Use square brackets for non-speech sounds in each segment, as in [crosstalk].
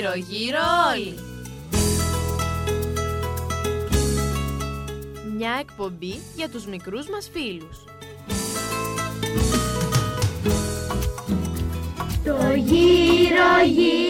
Γύρω γύρω όλοι. Μια εκπομπή για τους μικρούς μας φίλους. Το γύρω γύρω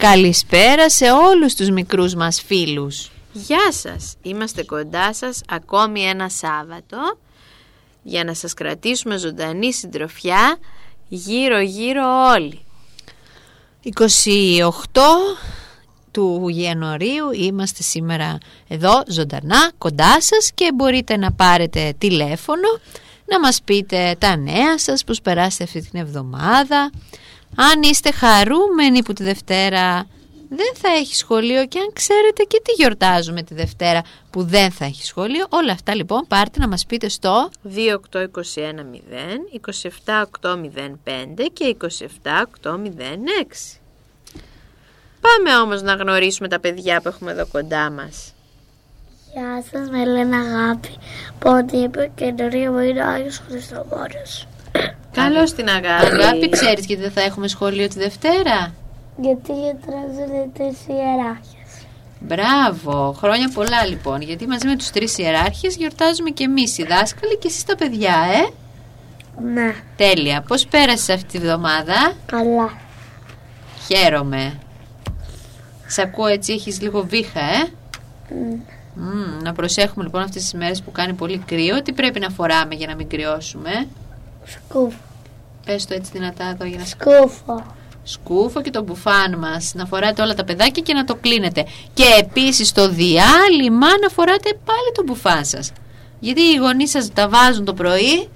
Καλησπέρα σε όλους τους μικρούς μας φίλους. Γεια σας, είμαστε κοντά σας ακόμη ένα Σάββατο για να σας κρατήσουμε ζωντανή συντροφιά γύρω γύρω όλοι. 28 του Ιανουαρίου είμαστε σήμερα εδώ ζωντανά κοντά σας και μπορείτε να πάρετε τηλέφωνο να μας πείτε τα νέα σας, πώς περάσετε αυτή την εβδομάδα αν είστε χαρούμενοι που τη Δευτέρα δεν θα έχει σχολείο και αν ξέρετε και τι γιορτάζουμε τη Δευτέρα που δεν θα έχει σχολείο όλα αυτά λοιπόν πάρτε να μας πείτε στο 28210 27805 και 27806 Πάμε όμως να γνωρίσουμε τα παιδιά που έχουμε εδώ κοντά μας. Γεια σας, με λένε Αγάπη. Πόντιπε και εντορία μου είναι ο Άγιος Χριστοφόρος. Καλώς την αγάπη. Αγάπη, ξέρεις γιατί δεν θα έχουμε σχολείο τη Δευτέρα; Γιατί γιατράζονται τρεις ιεράρχες. Μπράβο, χρόνια πολλά λοιπόν, γιατί μαζί με τους τρεις ιεράρχες γιορτάζουμε και εμείς οι δάσκαλοι και εσείς τα παιδιά, ε; Ναι, Τέλεια, πώς πέρασες αυτή τη βδομάδα, καλά. χαίρομαι. Σ' ακούω έτσι, έχεις λίγο βήχα, ε; Μμμ, να προσέχουμε λοιπόν αυτές τις μέρες που κάνει πολύ κρύο, τι πρέπει να φοράμε για να μην κρυώσουμε; Σκούφο. Πες το έτσι δυνατά εδώ για να Σκούφο. σκούφο και το μπουφάν μας να φοράτε όλα τα παιδάκια και να το κλείνετε και επίσης το διάλειμμα να φοράτε πάλι το μπουφάν σας γιατί οι γονείς σας τα βάζουν το πρωί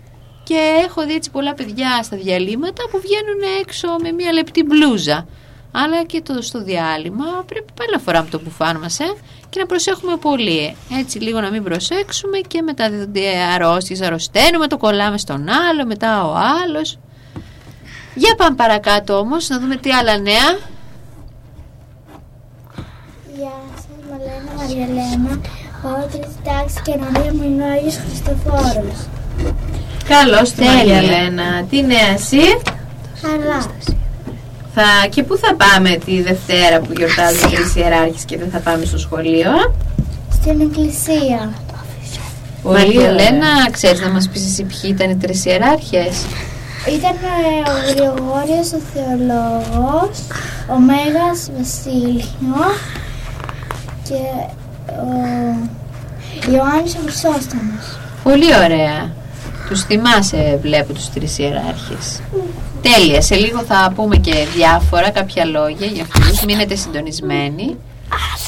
και έχω δει έτσι πολλά παιδιά στα διαλύματα που βγαίνουν έξω με μια λεπτή μπλούζα αλλά και το, στο διάλειμμα πρέπει πάλι να φοράμε το μπουφάν μας ε, και να προσέχουμε πολύ έτσι λίγο να μην προσέξουμε και μετά αρρώστιες αρρωσταίνουμε το κολλάμε στον άλλο μετά ο άλλος για πάμε παρακάτω όμως να δούμε τι άλλα νέα. Γεια σας, με λένε Μαριαλένα. Πάω τρίτη τάξη και ενορία μου είναι ο Άγιος Χριστοφόρος. Καλώς την Λένα. Τι νέα εσύ; Καλά. Θα... Και πού θα πάμε τη Δευτέρα που γιορτάζουν οι τρεις ιεράρχες και δεν θα πάμε στο σχολείο; Στην εκκλησία. Μαρία Λένα, ξέρεις να μας πεις εσύ ποιοι ήταν οι τρεις ιεράρχες; Ήταν ε, ο Γρηγόριος ο Θεολόγος, ο Μέγας Βασίλειο και ο Ιωάννης ο Χρυσόστομος. Πολύ ωραία. Τους θυμάσαι βλέπω τους τρεις ιεράρχες. Τέλεια. Σε λίγο θα πούμε και διάφορα κάποια λόγια για αυτούς. Μείνετε συντονισμένοι.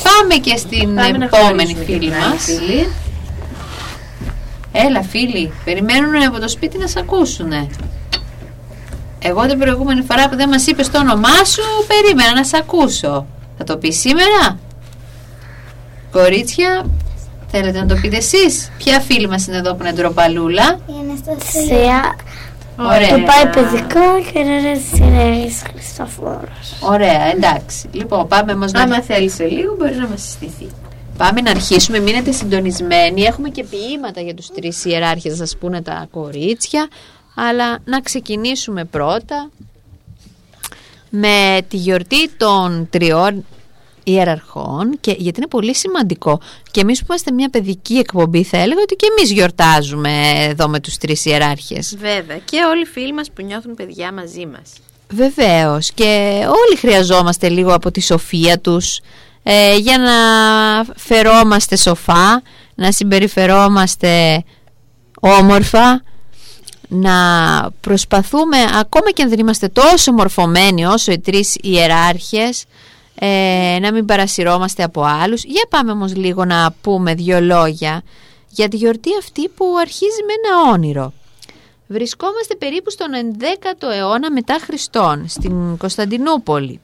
Πάμε και στην Πάμε να επόμενη γνωρίσουμε και φίλη την άλλη μας. φίλη. Έλα φίλοι, περιμένουν από το σπίτι να σε ακούσουνε. Εγώ την προηγούμενη φορά που δεν μας είπες το όνομά σου, περίμενα να σε ακούσω. Θα το πεις σήμερα; Κορίτσια, θέλετε να το πείτε εσείς; Ποια φίλη μας είναι εδώ που είναι ντροπαλούλα; Η Αναστασία Ωραία. το πάει παιδικό και είναι συνέχιση Χριστοφόρος. Ωραία, εντάξει. Λοιπόν, πάμε όμως να... Άμα θέλει σε λίγο μπορεί να μας συστηθεί. Πάμε να αρχίσουμε, μείνετε συντονισμένοι. Έχουμε και ποίηματα για τους τρεις ιεράρχες, να σας πούνε τα κορίτσια. Αλλά να ξεκινήσουμε πρώτα με τη γιορτή των τριών ιεραρχών και γιατί είναι πολύ σημαντικό. Και εμείς που είμαστε μια παιδική εκπομπή θα έλεγα ότι και εμείς γιορτάζουμε εδώ με τους τρεις ιεράρχες. Βέβαια. Και όλοι οι φίλοι μας που νιώθουν παιδιά μαζί μας. Βεβαίως. Και όλοι χρειαζόμαστε λίγο από τη σοφία τους ε, για να φερόμαστε σοφά, να συμπεριφερόμαστε όμορφα, να προσπαθούμε ακόμα και αν δεν είμαστε τόσο μορφωμένοι όσο οι τρεις ιεράρχες ε, να μην παρασυρώμαστε από άλλους. Για πάμε όμως λίγο να πούμε δύο λόγια για τη γιορτή αυτή που αρχίζει με ένα όνειρο. Βρισκόμαστε περίπου στον 11ο αιώνα μετά Χριστόν, στην Κωνσταντινούπολη.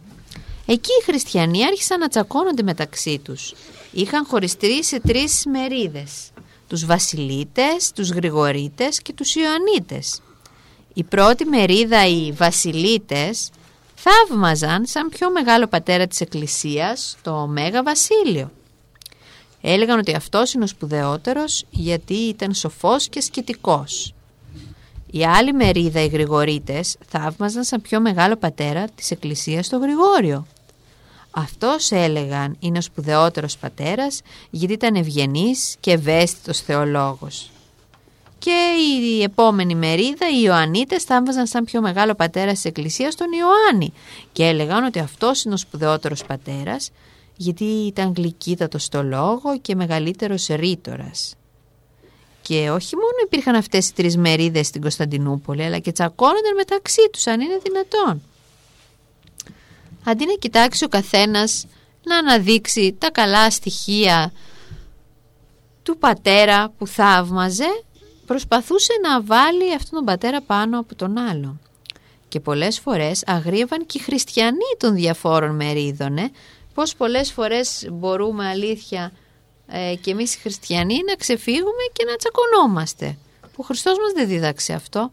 Εκεί οι χριστιανοί άρχισαν να τσακώνονται μεταξύ τους. Είχαν χωριστεί σε τρεις μερίδες. Τους βασιλίτες, τους γρηγορίτες και τους Ιωαννίτες. Η πρώτη μερίδα οι βασιλίτες θαύμαζαν σαν πιο μεγάλο πατέρα της Εκκλησίας το Μέγα Βασίλειο. Έλεγαν ότι αυτός είναι ο σπουδαιότερος γιατί ήταν σοφός και σκητικός. Η άλλη μερίδα οι Γρηγορίτες θαύμαζαν σαν πιο μεγάλο πατέρα της Εκκλησίας το Γρηγόριο. Αυτός έλεγαν είναι ο σπουδαιότερος πατέρας γιατί ήταν ευγενής και ευαίσθητος θεολόγος. Και η επόμενη μερίδα οι Ιωαννίτες θαύμαζαν σαν πιο μεγάλο πατέρα της Εκκλησίας τον Ιωάννη και έλεγαν ότι αυτός είναι ο σπουδαιότερος πατέρας γιατί ήταν γλυκύτατος στο λόγο και μεγαλύτερος ρήτορας. Και όχι μόνο υπήρχαν αυτές οι τρεις μερίδες στην Κωνσταντινούπολη αλλά και τσακώνονταν μεταξύ τους αν είναι δυνατόν. Αντί να κοιτάξει ο καθένας να αναδείξει τα καλά στοιχεία του πατέρα που θαύμαζε προσπαθούσε να βάλει αυτόν τον πατέρα πάνω από τον άλλο. Και πολλές φορές αγρίευαν και οι χριστιανοί των διαφόρων μερίδων. Ε. Πώς πολλές φορές μπορούμε αλήθεια ε, και εμείς οι χριστιανοί να ξεφύγουμε και να τσακωνόμαστε. Που ο Χριστός μας δεν δίδαξε αυτό.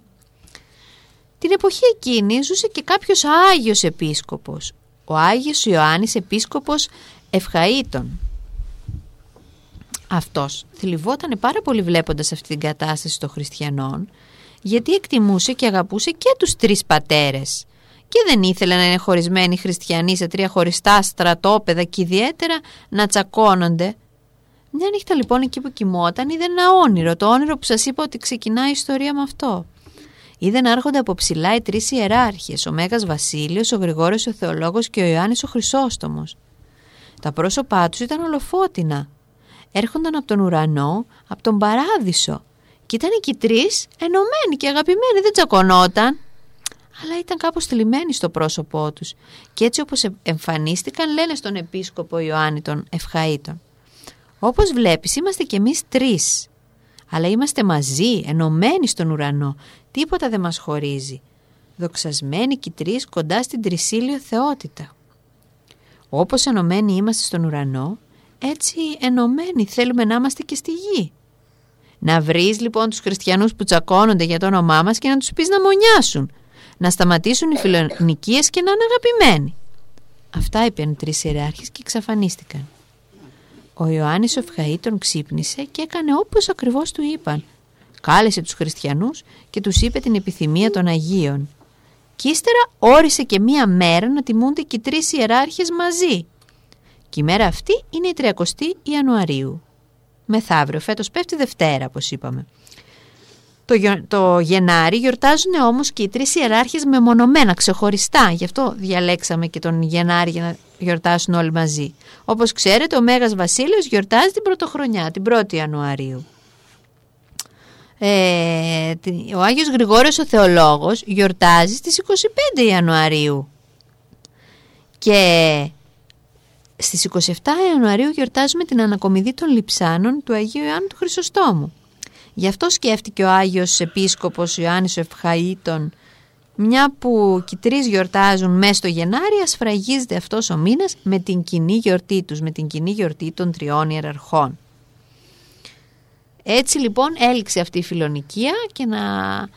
Την εποχή εκείνη ζούσε και κάποιος Άγιος Επίσκοπος. Ο Άγιος Ιωάννης Επίσκοπος Ευχαΐτων αυτός θλιβόταν πάρα πολύ βλέποντας αυτή την κατάσταση των χριστιανών γιατί εκτιμούσε και αγαπούσε και τους τρεις πατέρες και δεν ήθελε να είναι χωρισμένοι χριστιανοί σε τρία χωριστά στρατόπεδα και ιδιαίτερα να τσακώνονται. Μια νύχτα λοιπόν εκεί που κοιμόταν είδε ένα όνειρο, το όνειρο που σας είπα ότι ξεκινάει η ιστορία με αυτό. Είδε να έρχονται από ψηλά οι τρεις ιεράρχες, ο Μέγας Βασίλειος, ο Γρηγόριος ο Θεολόγος και ο Ιωάννης ο Χρυσόστομος. Τα πρόσωπά τους ήταν ολοφώτινα έρχονταν από τον ουρανό, από τον παράδεισο. Και ήταν εκεί τρεις ενωμένοι και αγαπημένοι, δεν τσακωνόταν. Αλλά ήταν κάπως θλιμμένοι στο πρόσωπό τους. Και έτσι όπως εμφανίστηκαν λένε στον επίσκοπο Ιωάννη των Ευχαΐτων. Όπως βλέπεις είμαστε κι εμείς τρεις. Αλλά είμαστε μαζί, ενωμένοι στον ουρανό. Τίποτα δεν μας χωρίζει. Δοξασμένοι κι τρεις κοντά στην τρισίλιο θεότητα. Όπως ενωμένοι είμαστε στον ουρανό, έτσι ενωμένοι θέλουμε να είμαστε και στη γη. Να βρεις λοιπόν τους χριστιανούς που τσακώνονται για το όνομά μας και να τους πεις να μονιάσουν. Να σταματήσουν οι φιλονικίες και να είναι αγαπημένοι. Αυτά είπαν τρεις ιεράρχες και εξαφανίστηκαν. Ο Ιωάννης ο τον ξύπνησε και έκανε όπως ακριβώς του είπαν. Κάλεσε τους χριστιανούς και τους είπε την επιθυμία των Αγίων. Κι ύστερα όρισε και μία μέρα να τιμούνται και οι τρεις ιεράρχες μαζί. Και η μέρα αυτή είναι η 30η Ιανουαρίου. Μεθαύριο, φέτος πέφτει Δευτέρα, όπως είπαμε. Το, το Γενάρη γιορτάζουν όμως και οι τρεις ιεράρχες μεμονωμένα, ξεχωριστά. Γι' αυτό διαλέξαμε και τον Γενάρη για να γιορτάσουν όλοι μαζί. Όπως ξέρετε, ο Μέγας Βασίλειος γιορτάζει την Πρωτοχρονιά, την 1η Ιανουαρίου. Ε, ο Άγιος Γρηγόριος ο Θεολόγος γιορτάζει στις 25 Ιανουαρίου. Και στις 27 Ιανουαρίου γιορτάζουμε την ανακομιδή των λιψάνων του Αγίου Ιωάννου του Χρυσοστόμου. Γι' αυτό σκέφτηκε ο Άγιος Επίσκοπος Ιωάννης ο Ευχαΐτων μια που και οι τρεις γιορτάζουν μέσα στο Γενάρη ασφραγίζεται αυτός ο μήνας με την κοινή γιορτή τους, με την κοινή γιορτή των τριών ιεραρχών. Έτσι λοιπόν έληξε αυτή η φιλονικία και να ε,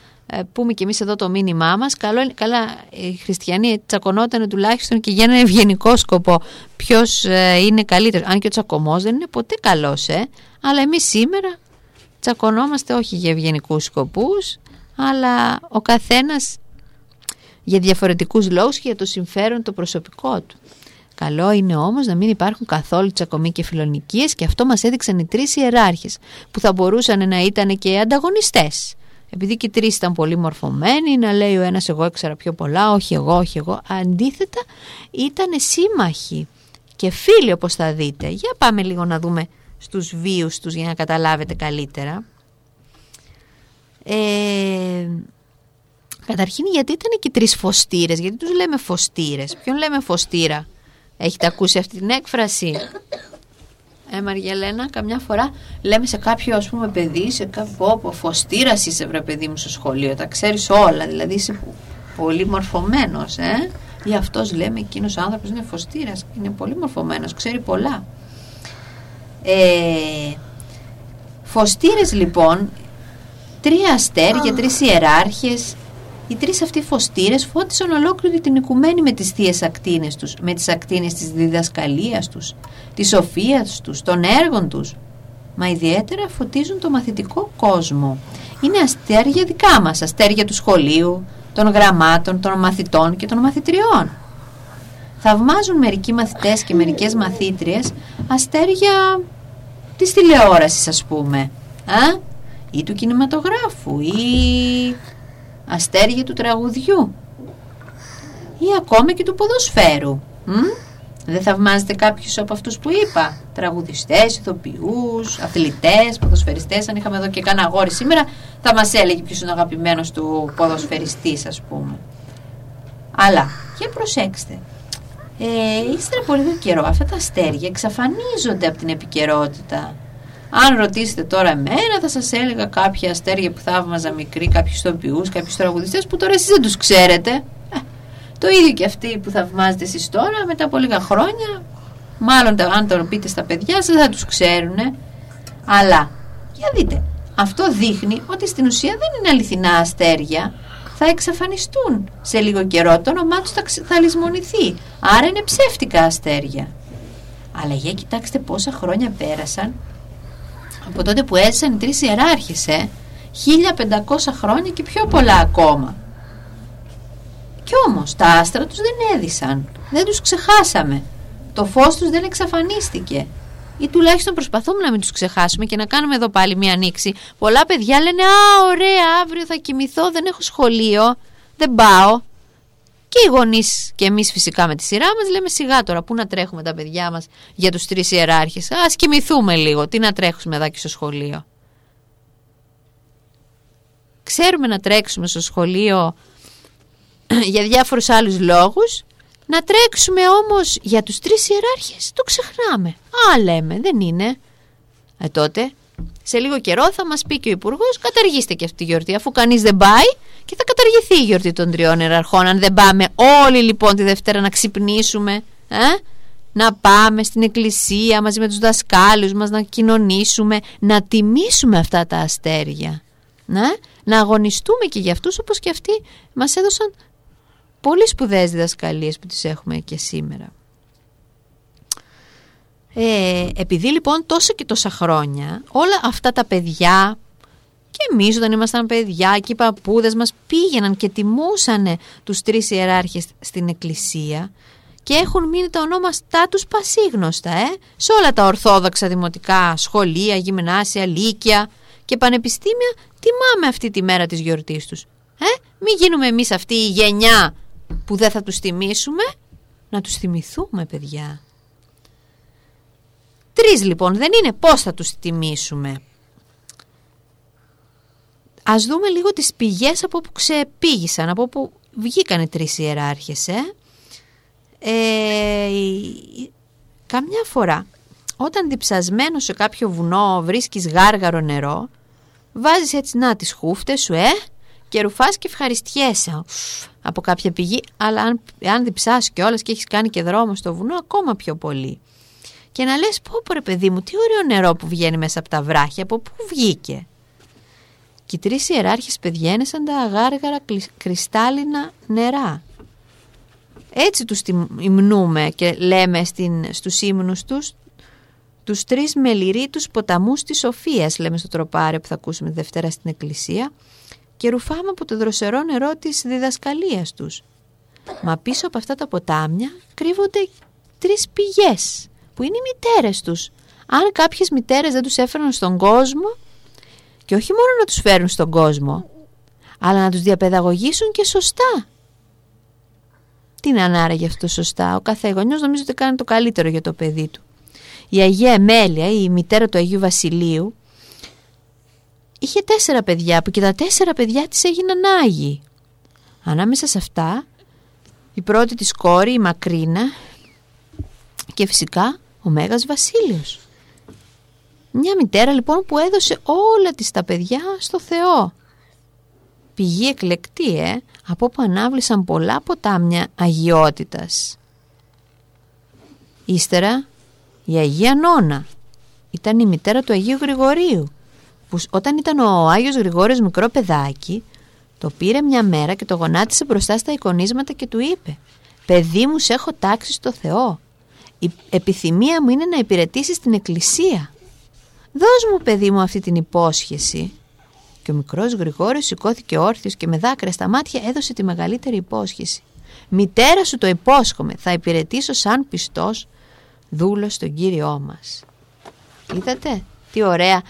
πούμε και εμείς εδώ το μήνυμά μας καλό, καλά οι χριστιανοί τσακωνόταν τουλάχιστον και για ένα ευγενικό σκοπό ποιος ε, είναι καλύτερος αν και ο τσακωμός δεν είναι ποτέ καλός ε; αλλά εμείς σήμερα τσακωνόμαστε όχι για ευγενικούς σκοπούς αλλά ο καθένας για διαφορετικούς λόγους και για το συμφέρον το προσωπικό του. Καλό είναι όμως να μην υπάρχουν καθόλου τσακωμοί και φιλονικίες και αυτό μας έδειξαν οι τρεις ιεράρχες που θα μπορούσαν να ήταν και ανταγωνιστές. Επειδή και οι τρεις ήταν πολύ μορφωμένοι, να λέει ο ένας εγώ έξερα πιο πολλά, όχι εγώ, όχι εγώ. Αντίθετα ήταν σύμμαχοι και φίλοι όπως θα δείτε. Για πάμε λίγο να δούμε στους βίους τους για να καταλάβετε καλύτερα. Ε, καταρχήν γιατί ήταν και τρεις φωστήρες, γιατί τους λέμε φωστήρες; Ποιον λέμε φωστήρα, έχετε ακούσει αυτή την έκφραση; Ε, Μαριαλένα, καμιά φορά λέμε σε κάποιο ας πούμε παιδί, σε κάποιο όπου φωστήρας είσαι βρε παιδί μου στο σχολείο, τα ξέρεις όλα, δηλαδή είσαι πολύ μορφωμένος, ε. Ή αυτός λέμε εκείνος ο άνθρωπος είναι φωστήρας, είναι πολύ μορφωμένος, ξέρει πολλά. Ε, φωστήρες λοιπόν, τρία αστέρια, τρεις ιεράρχες, οι τρεις αυτοί φωστήρες φώτισαν ολόκληρη την οικουμένη με τις θείες ακτίνες τους, με τις ακτίνες της διδασκαλίας τους, της σοφίας τους, των έργων τους. Μα ιδιαίτερα φωτίζουν το μαθητικό κόσμο. Είναι αστέρια δικά μας, αστέρια του σχολείου, των γραμμάτων, των μαθητών και των μαθητριών. Θαυμάζουν μερικοί μαθητές και μερικές μαθήτριες αστέρια της τηλεόρασης ας πούμε α; ή του κινηματογράφου ή αστέρια του τραγουδιού. Ή ακόμα και του ποδοσφαίρου Μ; δεν θαυμάζετε κάποιους από αυτούς που είπα. Τραγουδιστές, ηθοποιούς, αθλητές, ποδοσφαιριστές. Αν είχαμε εδώ και κάνα αγόρι σήμερα θα μας έλεγε ποιος είναι ο αγαπημένος του ποδοσφαιριστής ας πούμε. Αλλά για προσέξτε ε, ύστερα από λίγο καιρό αυτά τα αστέρια εξαφανίζονται από την επικαιρότητα. Αν ρωτήσετε τώρα εμένα θα σας έλεγα κάποια αστέρια που θαύμαζα μικρή, κάποιους τοπιούς, κάποιους τραγουδιστές που τώρα εσείς δεν τους ξέρετε. Ε, το ίδιο και αυτοί που θαυμάζετε εσείς τώρα μετά από λίγα χρόνια, μάλλον αν το πείτε στα παιδιά σας θα τους ξέρουν. Αλλά, για δείτε, αυτό δείχνει ότι στην ουσία δεν είναι αληθινά αστέρια θα εξαφανιστούν σε λίγο καιρό. Το όνομά τους θα, θα λησμονηθεί. Άρα είναι ψεύτικα αστέρια. Αλλά για κοιτάξτε πόσα χρόνια πέρασαν από τότε που έζησαν οι τρεις ιεράρχες, ε. 1500 χρόνια και πιο πολλά ακόμα. Κι όμως τα άστρα τους δεν έδισαν. Δεν τους ξεχάσαμε. Το φως τους δεν εξαφανίστηκε ή τουλάχιστον προσπαθούμε να μην τους ξεχάσουμε και να κάνουμε εδώ πάλι μία ανοίξη. Πολλά παιδιά λένε «Α, ωραία, αύριο θα κοιμηθώ, δεν έχω σχολείο, δεν πάω». Και οι γονείς και εμείς φυσικά με τη σειρά μας λέμε σιγά τώρα, πού να τρέχουμε τα παιδιά μας για τους τρεις ιεράρχες. Α κοιμηθούμε λίγο. Τι να τρέχουμε εδώ και στο σχολείο. Ξέρουμε να τρέξουμε στο σχολείο [clears throat] για διάφορους άλλους λόγους να τρέξουμε όμως για τους τρεις ιεράρχες το ξεχνάμε. Α, λέμε, δεν είναι. Ε, τότε, σε λίγο καιρό θα μας πει και ο υπουργός, καταργήστε και αυτή τη γιορτή, αφού κανείς δεν πάει και θα καταργηθεί η γιορτή των τριών ιεραρχών, αν δεν πάμε όλοι λοιπόν τη Δευτέρα να ξυπνήσουμε, ε; να πάμε στην εκκλησία μαζί με τους δασκάλους μας, να κοινωνήσουμε, να τιμήσουμε αυτά τα αστέρια. Να, να αγωνιστούμε και για αυτούς όπως και αυτοί μας έδωσαν πολύ σπουδαίες διδασκαλίες που τις έχουμε και σήμερα. Ε, επειδή λοιπόν τόσα και τόσα χρόνια όλα αυτά τα παιδιά και εμείς όταν ήμασταν παιδιά και οι παππούδες μας πήγαιναν και τιμούσαν τους τρεις ιεράρχες στην εκκλησία και έχουν μείνει τα ονόμαστά τους πασίγνωστα ε, σε όλα τα ορθόδοξα δημοτικά σχολεία, γυμνάσια, λύκεια και πανεπιστήμια τιμάμε αυτή τη μέρα της γιορτής τους. Ε, μην γίνουμε εμείς αυτή η γενιά που δεν θα τους θυμίσουμε, να τους θυμηθούμε παιδιά. Τρεις λοιπόν δεν είναι πώς θα τους τιμήσουμε. Ας δούμε λίγο τις πηγές από που ξεπήγησαν, από που βγήκαν οι τρεις ιεράρχες. Ε. Ε, καμιά φορά όταν διψασμένος σε κάποιο βουνό βρίσκεις γάργαρο νερό βάζεις έτσι να τις χούφτες σου ε και ρουφάς και ευχαριστιέσαι από κάποια πηγή, αλλά αν, αν διψάσει κιόλας και έχεις κάνει και δρόμο στο βουνό, ακόμα πιο πολύ. Και να λες, πω πω ρε παιδί μου, τι ωραίο νερό που βγαίνει μέσα από τα βράχια, από πού βγήκε; Και οι τρεις ιεράρχες παιδιά είναι σαν τα αγάργαρα κρυστάλλινα νερά. Έτσι τους υμνούμε και λέμε στην, στους ύμνους τους τους τρεις μεληρίτους ποταμούς της Σοφίας, λέμε στο τροπάρε που θα ακούσουμε Δευτέρα στην Εκκλησία, και ρουφάμε από το δροσερό νερό της διδασκαλίας τους. Μα πίσω από αυτά τα ποτάμια κρύβονται τρεις πηγές που είναι οι μητέρες τους. Αν κάποιες μητέρες δεν τους έφεραν στον κόσμο και όχι μόνο να τους φέρουν στον κόσμο αλλά να τους διαπαιδαγωγήσουν και σωστά. Τι είναι ανάραγε αυτό σωστά; Ο κάθε γονιός νομίζω ότι κάνει το καλύτερο για το παιδί του. Η Αγία Εμέλεια, η μητέρα του Αγίου Βασιλείου, είχε τέσσερα παιδιά που και τα τέσσερα παιδιά της έγιναν Άγιοι. Ανάμεσα σε αυτά η πρώτη της κόρη η Μακρίνα και φυσικά ο Μέγας Βασίλειος. Μια μητέρα λοιπόν που έδωσε όλα της τα παιδιά στο Θεό. Πηγή εκλεκτή ε, από όπου ανάβλησαν πολλά ποτάμια αγιότητας. Ύστερα η Αγία Νόνα ήταν η μητέρα του Αγίου Γρηγορίου που όταν ήταν ο Άγιος Γρηγόριος μικρό παιδάκι το πήρε μια μέρα και το γονάτισε μπροστά στα εικονίσματα και του είπε «Παιδί μου, σε έχω τάξει στο Θεό. Η επιθυμία μου είναι να υπηρετήσεις την Εκκλησία. Δώσ' μου, παιδί μου, αυτή την υπόσχεση». Και ο μικρός Γρηγόριος σηκώθηκε όρθιος και με δάκρυα στα μάτια έδωσε τη μεγαλύτερη υπόσχεση. «Μητέρα σου το υπόσχομαι, θα υπηρετήσω σαν πιστός δούλος στον Κύριό μας». Είδατε, τι ωραία.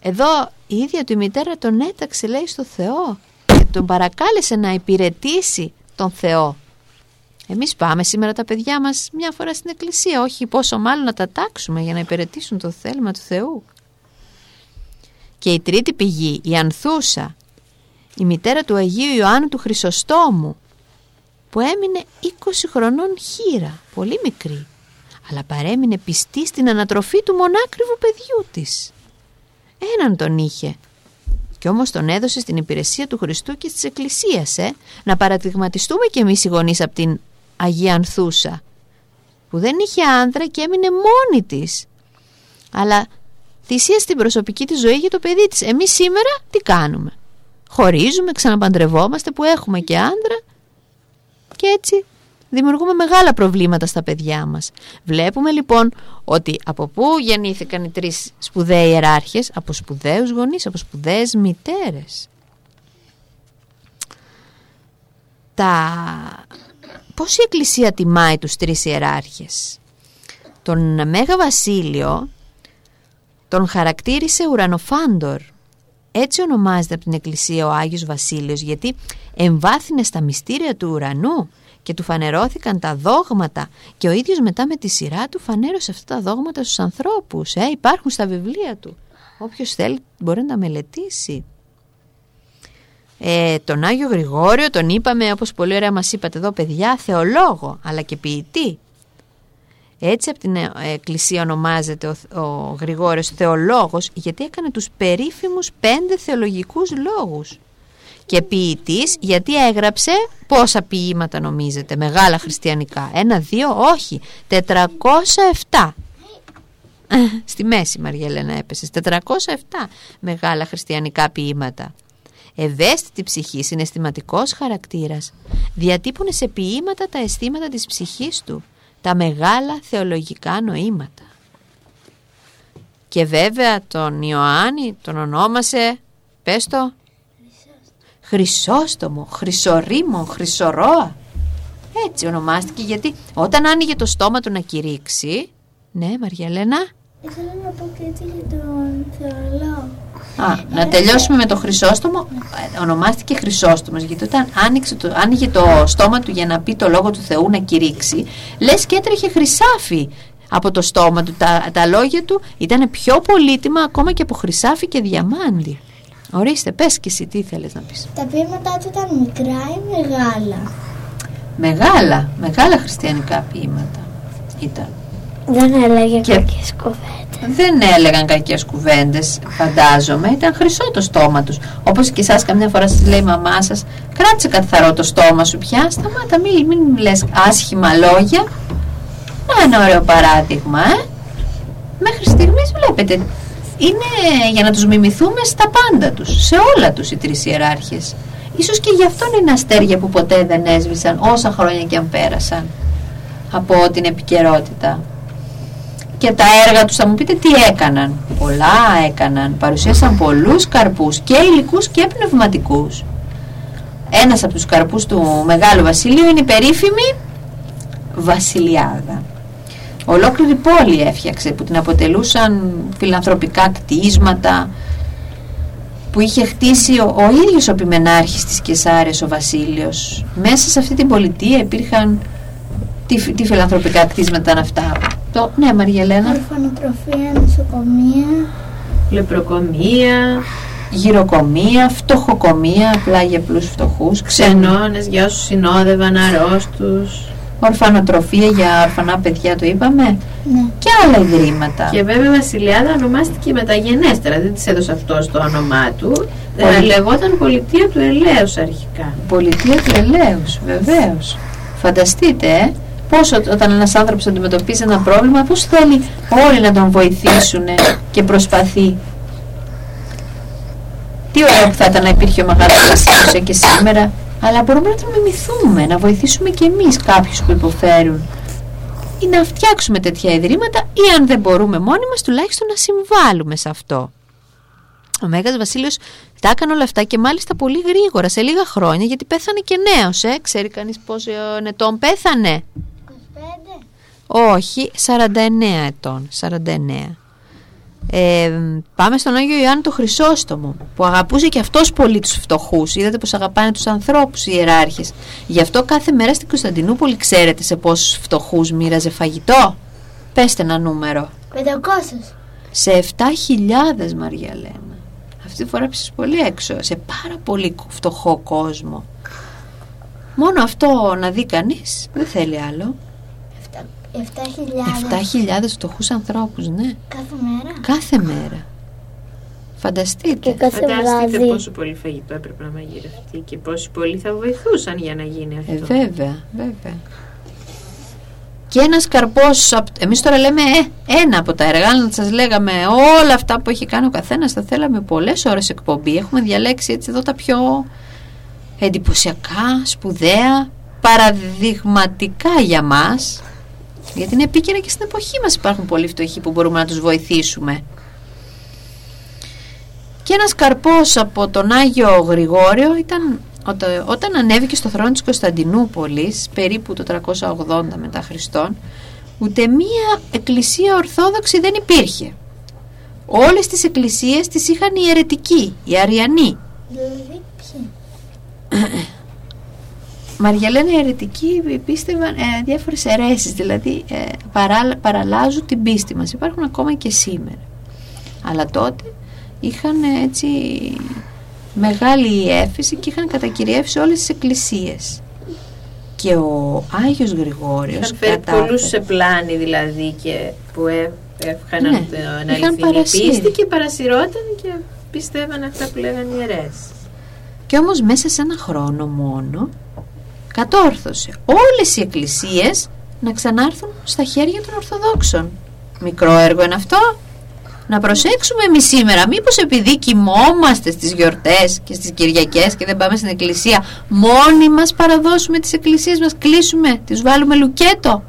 Εδώ η ίδια του η μητέρα τον έταξε λέει στο Θεό τον παρακάλεσε να υπηρετήσει τον Θεό. Εμείς πάμε σήμερα τα παιδιά μας μια φορά στην εκκλησία, όχι πόσο μάλλον να τα τάξουμε για να υπηρετήσουν το θέλημα του Θεού. Και η τρίτη πηγή, η Ανθούσα, η μητέρα του Αγίου Ιωάννου του Χρυσοστόμου, που έμεινε 20 χρονών χείρα, πολύ μικρή, αλλά παρέμεινε πιστή στην ανατροφή του μονάκριβου παιδιού της. Έναν τον είχε, και όμως τον έδωσε στην υπηρεσία του Χριστού και της Εκκλησίας, ε; Να παραδειγματιστούμε κι εμείς οι γονείς από την Αγία Ανθούσα, που δεν είχε άνδρα και έμεινε μόνη της. Αλλά θυσία στην προσωπική της ζωή για το παιδί της. Εμείς σήμερα τι κάνουμε; Χωρίζουμε, ξαναπαντρευόμαστε που έχουμε και άνδρα και έτσι δημιουργούμε μεγάλα προβλήματα στα παιδιά μας. Βλέπουμε λοιπόν ότι από πού γεννήθηκαν οι τρεις σπουδαίοι ιεράρχες, από σπουδαίους γονείς, από σπουδαίες μητέρες. Τα... Πώς η Εκκλησία τιμάει τους τρεις ιεράρχες; Τον Μέγα Βασίλειο τον χαρακτήρισε ουρανοφάντορ. Έτσι ονομάζεται από την Εκκλησία ο Άγιος Βασίλειος γιατί εμβάθυνε στα μυστήρια του ουρανού και του φανερώθηκαν τα δόγματα και ο ίδιος μετά με τη σειρά του φανέρωσε αυτά τα δόγματα στους ανθρώπους. Ε, υπάρχουν στα βιβλία του. Όποιος θέλει μπορεί να τα μελετήσει. Ε, τον Άγιο Γρηγόριο τον είπαμε όπως πολύ ωραία μας είπατε εδώ παιδιά θεολόγο αλλά και ποιητή. Έτσι από την εκκλησία ονομάζεται ο, ο Γρηγόριος θεολόγος γιατί έκανε τους περίφημους πέντε θεολογικούς λόγους και ποιητής γιατί έγραψε πόσα ποίηματα νομίζετε, μεγάλα χριστιανικά. Ένα, δύο, όχι, 407. [laughs] Στη μέση Μαριέλενα έπεσες. 407 μεγάλα χριστιανικά ποίηματα. Ευαίσθητη ψυχή, συναισθηματικός χαρακτήρας. Διατύπωνε σε ποίηματα τα αισθήματα της ψυχής του. Τα μεγάλα θεολογικά νοήματα. Και βέβαια τον Ιωάννη τον ονόμασε, πες το, Χρυσόστομο, Χρυσορήμο, Χρυσορόα. Έτσι ονομάστηκε γιατί όταν άνοιγε το στόμα του να κηρύξει... Ναι, Μαριαλένα. Ήθελα να πω και έτσι για τον Θεολό. Α, να τελειώσουμε με το Χρυσόστομο. Ε, ονομάστηκε Χρυσόστομος γιατί όταν άνοιξε το, άνοιγε το στόμα του για να πει το λόγο του Θεού να κηρύξει, λες και έτρεχε χρυσάφι από το στόμα του. Τα, τα λόγια του ήταν πιο πολύτιμα ακόμα και από χρυσάφι και διαμάντι. Ορίστε, πες και εσύ τι ήθελες να πεις. Τα ποίηματά του ήταν μικρά ή μεγάλα; Μεγάλα, μεγάλα χριστιανικά ποίηματα ήταν. Δεν έλεγε και... κακές κουβέντες. Δεν έλεγαν κακές κουβέντες, φαντάζομαι. Ήταν χρυσό το στόμα τους. Όπως και εσάς καμιά φορά σας λέει η μαμά σας, κράτησε καθαρό το στόμα σου πια, σταμάτα, μην, μην λες άσχημα λόγια. Να ένα ωραίο παράδειγμα, ε. Μέχρι στιγμής βλέπετε είναι για να τους μιμηθούμε στα πάντα τους, σε όλα τους οι τρεις ιεράρχες. Ίσως και γι' αυτό είναι αστέρια που ποτέ δεν έσβησαν όσα χρόνια και αν πέρασαν από την επικαιρότητα. Και τα έργα τους θα μου πείτε τι έκαναν. Πολλά έκαναν. Παρουσίασαν πολλούς καρπούς και υλικούς και πνευματικούς. ένας από τους καρπούς του Μεγάλου Βασιλείου είναι η περίφημη Βασιλιάδα. Ολόκληρη πόλη έφτιαξε που την αποτελούσαν φιλανθρωπικά κτίσματα που είχε χτίσει ο, ο ίδιος ο πιμενάρχης της Κεσάρες ο Βασίλειος. Μέσα σε αυτή την πολιτεία υπήρχαν τι, τι φιλανθρωπικά κτίσματα ήταν αυτά. Το, ναι Μαριελένα. Ορφανοτροφία, νοσοκομεία. Λεπροκομεία, Γυροκομεία, φτωχοκομεία, απλά για απλούς φτωχούς. ξενώνες για όσους συνόδευαν αρρώστους. Ορφανοτροφία για ορφανά παιδιά το είπαμε. Ναι. Και άλλα ιδρύματα. Και βέβαια η Βασιλιάδα ονομάστηκε μεταγενέστερα, δεν της έδωσε αυτό το όνομά του. Πολυ- Ε, λεγόταν Πολιτεία του Ελέους αρχικά. Πολιτεία του Ελέους, βεβαίως. Φανταστείτε, ε, πόσο όταν ένας άνθρωπος αντιμετωπίζει ένα πρόβλημα, πώς θέλει όλοι να τον βοηθήσουν και προσπαθεί. Τι ωραίο που θα ήταν να υπήρχε ο Μεγάλος Βασίλειος και σήμερα, αλλά μπορούμε να τον μιμηθούμε, να βοηθήσουμε και εμείς κάποιους που υποφέρουν ή να φτιάξουμε τέτοια ιδρύματα ή αν δεν μπορούμε μόνοι μας τουλάχιστον να συμβάλλουμε σε αυτό. Ο Μέγας Βασίλειος τα έκανε όλα αυτά και μάλιστα πολύ γρήγορα, σε λίγα χρόνια, γιατί πέθανε και νέος, ε. Ξέρει κανείς πόσο ετών πέθανε; 25. Όχι, 49 ετών, 49. Ε, πάμε στον Άγιο Ιωάννη το Χρυσόστομο που αγαπούσε και αυτός πολύ τους φτωχούς είδατε πως αγαπάνε τους ανθρώπους οι ιεράρχες γι' αυτό κάθε μέρα στην Κωνσταντινούπολη ξέρετε σε πόσους φτωχούς μοίραζε φαγητό; Πέστε ένα νούμερο 500. σε 7.000 Μαριαλένα αυτή τη φορά ψες πολύ έξω σε πάρα πολύ φτωχό κόσμο μόνο αυτό να δει κανείς δεν θέλει άλλο 7.000 7.000 φτωχούς ανθρώπους ναι κάθε μέρα. Κάθε μέρα. Φανταστείτε. Και κάθε Φανταστείτε βράδυ. πόσο πολύ φαγητό έπρεπε να μαγειρευτεί και πόσοι πολλοί θα βοηθούσαν για να γίνει αυτό. Ε, βέβαια, βέβαια. Και ένας καρπός, απ- εμείς τώρα λέμε ε, ένα από τα έργα, αν σας λέγαμε όλα αυτά που έχει κάνει ο καθένας, θα θέλαμε πολλές ώρες εκπομπή. Έχουμε διαλέξει έτσι εδώ τα πιο εντυπωσιακά, σπουδαία, παραδειγματικά για μας, γιατί είναι επίκαιρα και στην εποχή μας υπάρχουν πολλοί φτωχοί που μπορούμε να τους βοηθήσουμε. Και ένας καρπός από τον Άγιο Γρηγόριο ήταν όταν, όταν ανέβηκε στο θρόνο της Κωνσταντινούπολης περίπου το 380 μετά Χριστόν ούτε μία εκκλησία ορθόδοξη δεν υπήρχε. Όλες τις εκκλησίες τις είχαν οι αιρετικοί, οι αριανοί. Δηλαδή, ποιοι. [clears throat] Μαριαλένα οι αιρετικοί πίστευαν ε, διάφορες αιρέσεις, δηλαδή ε, παρά, παραλάζουν την πίστη μας. Υπάρχουν ακόμα και σήμερα. Αλλά τότε είχαν ε, έτσι μεγάλη έφεση και είχαν κατακυριεύσει όλες τις εκκλησίες. Και ο Άγιος Γρηγόριος Είχαν φέρει κατάφερε- πολλούς σε πλάνη δηλαδή και που ε, έφυγαν Ναι, την είχαν αληθινή παρασύρει. πίστη και παρασυρώταν και πίστευαν αυτά που λέγανε οι ιερές. Και όμως μέσα σε ένα χρόνο μόνο κατόρθωσε όλες οι εκκλησίες να ξανάρθουν στα χέρια των Ορθοδόξων. Μικρό έργο είναι αυτό. Να προσέξουμε εμείς σήμερα, μήπως επειδή κοιμόμαστε στις γιορτές και στις Κυριακές και δεν πάμε στην εκκλησία, μόνοι μας παραδώσουμε τις εκκλησίες μας, κλείσουμε, τις βάλουμε λουκέτο.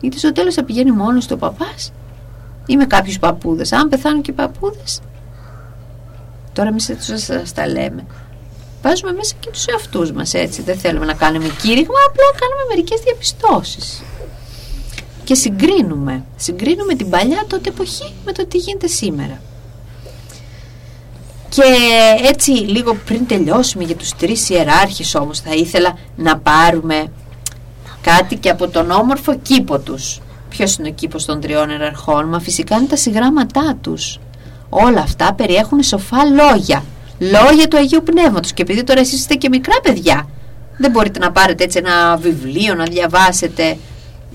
Γιατί στο τέλος θα πηγαίνει μόνος του ο παπάς ή με κάποιους παππούδες. Αν πεθάνουν και οι παππούδες, τώρα εμείς έτσι σας τα λέμε. Βάζουμε μέσα και τους εαυτούς μας έτσι. Δεν θέλουμε να κάνουμε κήρυγμα, απλά κάνουμε μερικές διαπιστώσεις. Και συγκρίνουμε. Συγκρίνουμε την παλιά τότε εποχή με το τι γίνεται σήμερα. Και έτσι λίγο πριν τελειώσουμε για τους τρεις ιεράρχες όμως θα ήθελα να πάρουμε κάτι και από τον όμορφο κήπο τους. Ποιος είναι ο κήπος των τριών ιεραρχών, μας; Φυσικά είναι τα συγγράμματά τους. Όλα αυτά περιέχουν σοφά λόγια. Λόγια του Αγίου Πνεύματος. Και επειδή τώρα εσείς είστε και μικρά παιδιά, δεν μπορείτε να πάρετε έτσι ένα βιβλίο να διαβάσετε.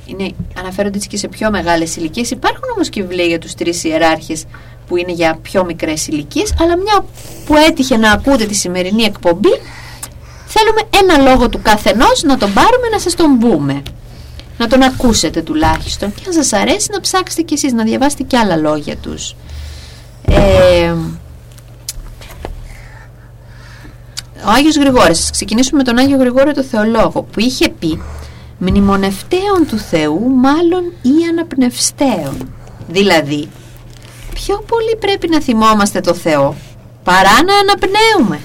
Είναι, αναφέρονται έτσι και σε πιο μεγάλες ηλικίες. Υπάρχουν όμως και βιβλία για τους τρεις ιεράρχες που είναι για πιο μικρές ηλικίες, αλλά μια που έτυχε να ακούτε τη σημερινή εκπομπή, θέλουμε ένα λόγο του καθενός να τον πάρουμε να σας τον πούμε. Να τον ακούσετε τουλάχιστον. Και αν σας αρέσει να ψάξετε κι εσείς να διαβάσετε και άλλα λόγια τους. Ε, ο Άγιος Γρηγόρης, ας ξεκινήσουμε με τον Άγιο Γρηγόριο το Θεολόγο που είχε πει μνημονευτέων του Θεού μάλλον ή αναπνευστέων. Δηλαδή, πιο πολύ πρέπει να θυμόμαστε το Θεό παρά να αναπνέουμε.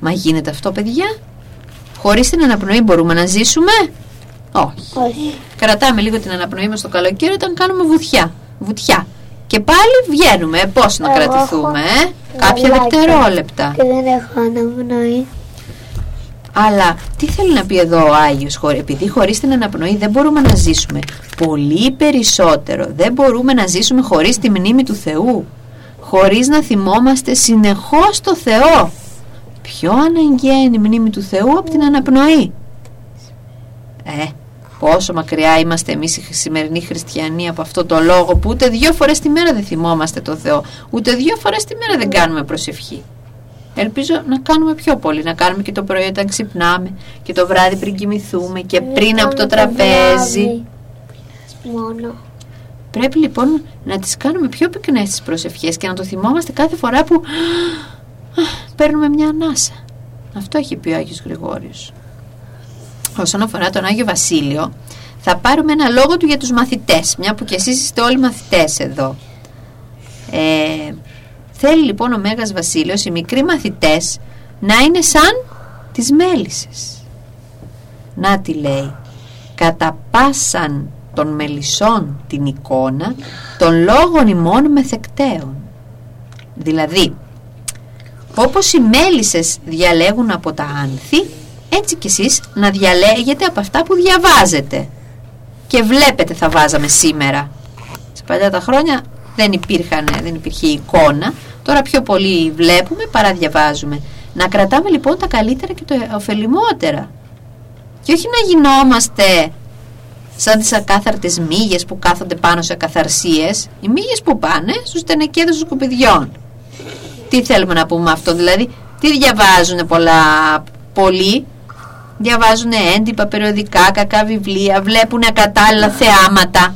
Μα γίνεται αυτό παιδιά; Χωρίς την αναπνοή μπορούμε να ζήσουμε; Όχι Όχι. Κρατάμε λίγο την αναπνοή μας το καλοκαίρι όταν κάνουμε βουτιά Βουτιά Και πάλι βγαίνουμε. Πώς να Εγώ κρατηθούμε έχω ε; Κάποια γαλάκια. δευτερόλεπτα. Και δεν έχω αναπνοή. Αλλά τι θέλει να πει εδώ ο Άγιος χωρί- Επειδή χωρίς την αναπνοή δεν μπορούμε να ζήσουμε. Πολύ περισσότερο Δεν μπορούμε να ζήσουμε χωρίς τη μνήμη του Θεού. Χωρίς να θυμόμαστε συνεχώς το Θεό. Πιο αναγκαία είναι η μνήμη του Θεού από την αναπνοή. Ε, πόσο μακριά είμαστε εμείς οι σημερινοί χριστιανοί από αυτό το λόγο Που ούτε δύο φορές τη μέρα δεν θυμόμαστε το Θεό Ούτε δύο φορές τη μέρα δεν κάνουμε προσευχή Ελπίζω να κάνουμε πιο πολύ, να κάνουμε και το πρωί όταν ξυπνάμε και το βράδυ πριν κοιμηθούμε και πριν από το Κάνω τραπέζι. βράδυ. Μόνο. Πρέπει λοιπόν να τις κάνουμε πιο πυκνές τις προσευχές και να το θυμόμαστε κάθε φορά που α, παίρνουμε μια ανάσα. Αυτό έχει πει ο Άγιος Γρηγόριος. Όσον αφορά τον Άγιο Βασίλειο, θα πάρουμε ένα λόγο του για τους μαθητές, μια που κι εσείς είστε όλοι μαθητές εδώ. Ε, θέλει λοιπόν ο Μέγας Βασίλειος οι μικροί μαθητές να είναι σαν τις μέλισσες. Να τι λέει κατά πάσαν των μελισσών την εικόνα των λόγων ημών μεθεκταίων. Δηλαδή, όπως οι μέλισσες διαλέγουν από τα άνθη, έτσι κι εσείς να διαλέγετε από αυτά που διαβάζετε. Και βλέπετε θα βάζαμε σήμερα. Σε παλιά τα χρόνια δεν, υπήρχαν, δεν υπήρχε εικόνα, τώρα πιο πολύ βλέπουμε παρά διαβάζουμε. Να κρατάμε λοιπόν τα καλύτερα και τα ωφελημότερα. Και όχι να γινόμαστε σαν τις ακάθαρτες μύγες που κάθονται πάνω σε ακαθαρσίες. Οι μύγες που πάνε στους τενεκέδες των σκουπιδιών. Τι θέλουμε να πούμε αυτό, δηλαδή, τι διαβάζουν πολλά, πολλοί, διαβάζουν έντυπα, περιοδικά, κακά βιβλία, βλέπουν ακατάλληλα θεάματα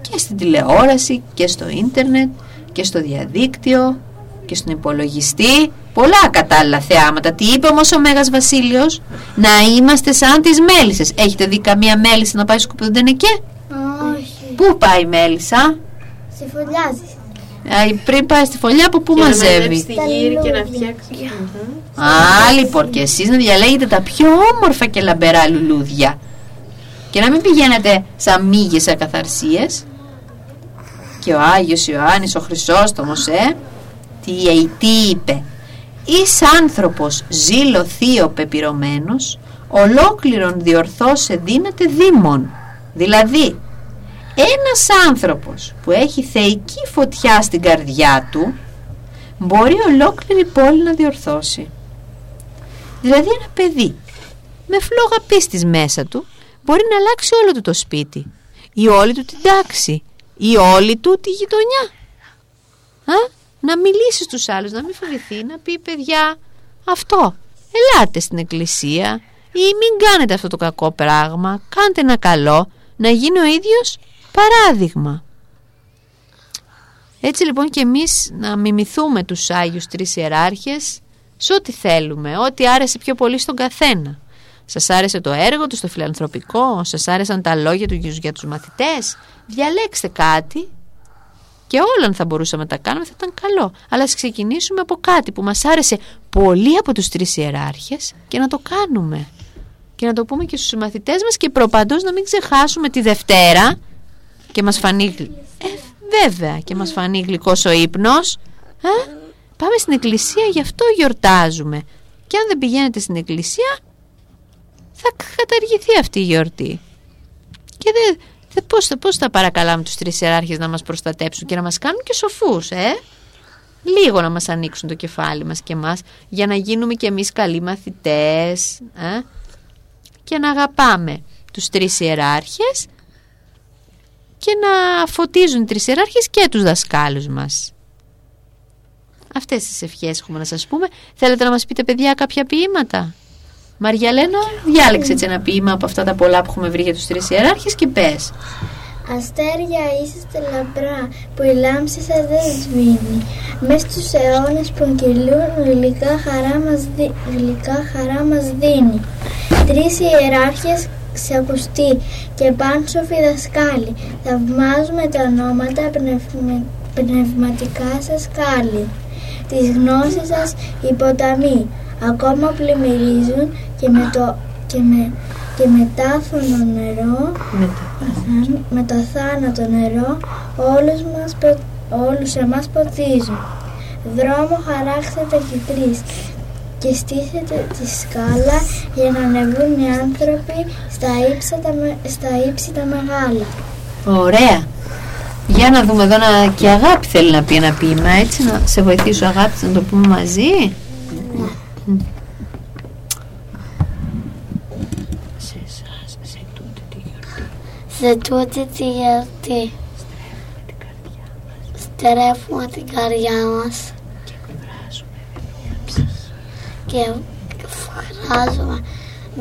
και στην τηλεόραση και στο ίντερνετ και στο διαδίκτυο και στον υπολογιστή πολλά κατάλληλα θεάματα τι είπε όμως ο Μέγας Βασίλειος; Να είμαστε σαν τις μέλισσες έχετε δει καμία μέλισσα να πάει στο σκουπιδοντενεκέ Όχι. πού πάει η μέλισσα; Σε φωλιάζει. Α, πριν πάει στη φωλιά από πού Και να μαζεύει μαζέψει τη Τα γύρι και να λουλούδια. φτιάξει. Μμμ. Α, λοιπόν, και εσείς να διαλέγετε τα πιο όμορφα και λαμπερά λουλούδια. Και να μην πηγαίνετε σαν μύγες ακαθαρσίες. Και ο Άγιος Ιωάννης ο Χρυσόστομος, ε, τι, ε, τι είπε. Εις άνθρωπος ζήλο θείο πεπυρωμένος, ολόκληρον διορθώσε δύναται δήμον. Δηλαδή, ένας άνθρωπος που έχει θεϊκή φωτιά στην καρδιά του, μπορεί ολόκληρη πόλη να διορθώσει. Δηλαδή ένα παιδί με φλόγα πίστης μέσα του μπορεί να αλλάξει όλο του το σπίτι ή όλη του την τάξη ή όλη του τη γειτονιά. Α, να μιλήσει στους άλλους, να μην φοβηθεί, να πει παιδιά αυτό, ελάτε στην εκκλησία ή μην κάνετε αυτό το κακό πράγμα, κάντε ένα καλό, να γίνει ο ίδιος παράδειγμα. Έτσι λοιπόν και εμείς να μιμηθούμε τους Άγιους Τρεις Ιεράρχες σε ό,τι θέλουμε, ό,τι άρεσε πιο πολύ στον καθένα. Σας άρεσε το έργο τους, το φιλανθρωπικό, σας άρεσαν τα λόγια του για τους μαθητές. Διαλέξτε κάτι και όλα αν θα μπορούσαμε να τα κάνουμε θα ήταν καλό. Αλλά ας ξεκινήσουμε από κάτι που μας άρεσε πολύ από τους τρεις ιεράρχες και να το κάνουμε. Και να το πούμε και στους μαθητές μας και προπαντός να μην ξεχάσουμε τη Δευτέρα και μας φανεί γλυ- ε, βέβαια και μας φανεί γλυκός ο ύπνος. Ε, πάμε στην εκκλησία γι' αυτό γιορτάζουμε. Και αν δεν πηγαίνετε στην εκκλησία θα καταργηθεί αυτή η γιορτή. Και δεν δε, πώς, θα- πώς θα παρακαλάμε τους τρεις ιεράρχες να μας προστατέψουν και να μας κάνουν και σοφούς ε; λίγο να μας ανοίξουν το κεφάλι μας και εμάς για να γίνουμε και εμείς καλοί μαθητές ε; και να αγαπάμε τους τρεις ιεράρχες και να φωτίζουν οι τρεις ιεράρχες και τους δασκάλους μας. Αυτές τις ευχές έχουμε να σας πούμε. Θέλετε να μας πείτε παιδιά κάποια ποίηματα; Μαριαλένα, διάλεξε έτσι ένα ποίημα από αυτά τα πολλά που έχουμε βρει για τους τρεις ιεράρχες και πες. Αστέρια είσαστε λαμπρά που η λάμψη σας δεν σβήνει. Μες στους αιώνες που κυλούν γλυκά χαρά μας, δι... γλυκά χαρά μας δίνει. Τρεις ιεράρχες ξακουστοί και πάνσοφοι δασκάλοι. Θαυμάζουμε τα ονόματα πνευμα... πνευματικά σας κάλλη. Της γνώσης σας οι ποταμοί. ακόμα πλημμυρίζουν και με το και με, και μετάφωνο νερό με το θάνατο νερό όλους, μας, πο- όλους εμάς ποτίζουν. Δρόμο χαράξετε και τρεις και στήσετε τη σκάλα για να ανεβούν οι άνθρωποι στα ύψη τα, με- στα ύψη τα μεγάλα. Ωραία. Για να δούμε εδώ να... και η αγάπη θέλει να πει ένα ποίημα έτσι να σε βοηθήσω αγάπη να το πούμε μαζί. Μμ. Σε εσάς, σε τούτη τη γιορτή Σε τούτη τη γιορτή την καρδιά μας στερεύουμε την καρδιά μας και εκφράζουμε με μια ψυχή και φράζουμε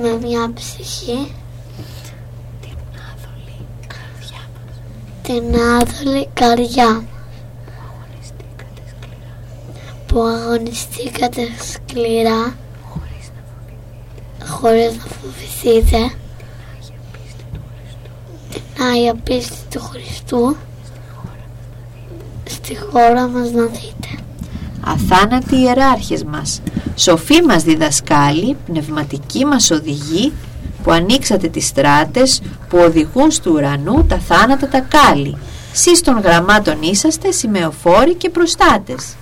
με μια ψυχή. Την άδολη καρδιά μας. Την άδολη καρδιά αγωνιστήκατε σκληρά που αγωνιστήκατε σκληρά. Χωρίς να φοβηθείτε. Χωρίς να φοβηθείτε Άγια πίστη του Χριστού την Άγια πίστη του Χριστού. Στη χώρα μας να δείτε. Αθάνατοι ιεράρχες μας, σοφοί μας διδασκάλοι, πνευματικοί μας οδηγοί, που ανοίξατε τις στράτες, που οδηγούν στου ουρανού τα θάνατα τα κάλλη. Σεις των γραμμάτων είσαστε σημεοφόροι και προστάτες.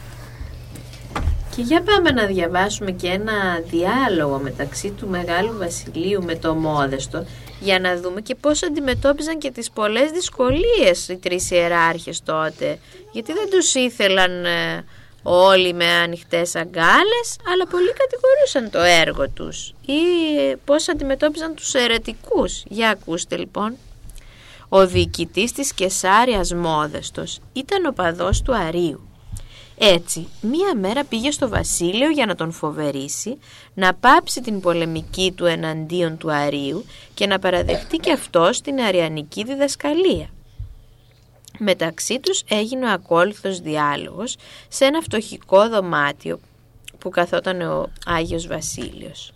Και για πάμε να διαβάσουμε και ένα διάλογο μεταξύ του Μεγάλου Βασιλείου με το Μόδεστο για να δούμε και πώς αντιμετώπιζαν και τις πολλές δυσκολίες οι τρεις ιεράρχες τότε γιατί δεν τους ήθελαν ε, όλοι με ανοιχτές αγκάλες αλλά πολλοί κατηγορούσαν το έργο τους ή ε, πώς αντιμετώπιζαν τους αιρετικούς. Για ακούστε λοιπόν. Ο διοικητής της Κεσάριας Μόδεστος ήταν ο παδός του Αρίου. Έτσι, μία μέρα πήγε στο βασίλειο για να τον φοβερήσει, να πάψει την πολεμική του εναντίον του Αρίου και να παραδεχτεί και αυτός την αριανική διδασκαλία. Μεταξύ τους έγινε ο ακόλουθος διάλογος σε ένα φτωχικό δωμάτιο που καθόταν ο Άγιος Βασίλειος.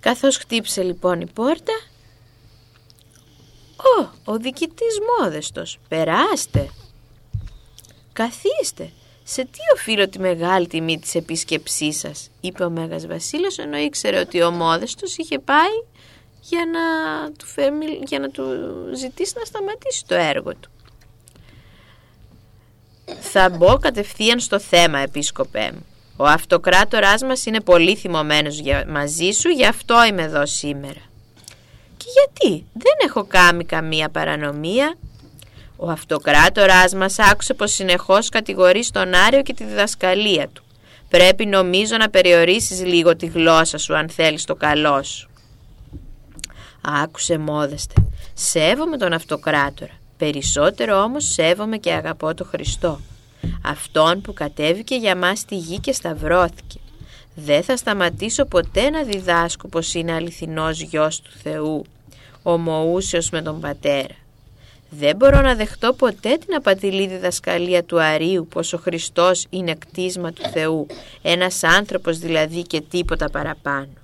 Καθώς χτύπησε λοιπόν η πόρτα «Ω, ο διοικητής Μόδεστος, περάστε!» «Καθίστε, σε τι οφείλω τη μεγάλη τιμή της επίσκεψής σας», είπε ο Μέγας Βασίλειος ενώ ήξερε ότι ο Μόδεστος είχε πάει για να του, φέρει, για να του ζητήσει να σταματήσει το έργο του. «Θα μπω κατευθείαν στο θέμα, επίσκοπέ μου. Ο αυτοκράτοράς μας είναι πολύ θυμωμένος για, μαζί σου, γι' αυτό είμαι εδώ σήμερα». «Και γιατί, δεν έχω κάνει καμία παρανομία», ο αυτοκράτοράς μας άκουσε πως συνεχώς κατηγορεί τον Άριο και τη διδασκαλία του. Πρέπει νομίζω να περιορίσεις λίγο τη γλώσσα σου αν θέλεις το καλό σου. Άκουσε μόδεστε. Σέβομαι τον αυτοκράτορα. Περισσότερο όμως σέβομαι και αγαπώ τον Χριστό. Αυτόν που κατέβηκε για μας στη γη και σταυρώθηκε. Δεν θα σταματήσω ποτέ να διδάσκω πως είναι αληθινός γιος του Θεού, ομοούσιος με τον Πατέρα. Δεν μπορώ να δεχτώ ποτέ την απατηλή διδασκαλία του Αρίου πως ο Χριστός είναι κτίσμα του Θεού, ένας άνθρωπος δηλαδή και τίποτα παραπάνω.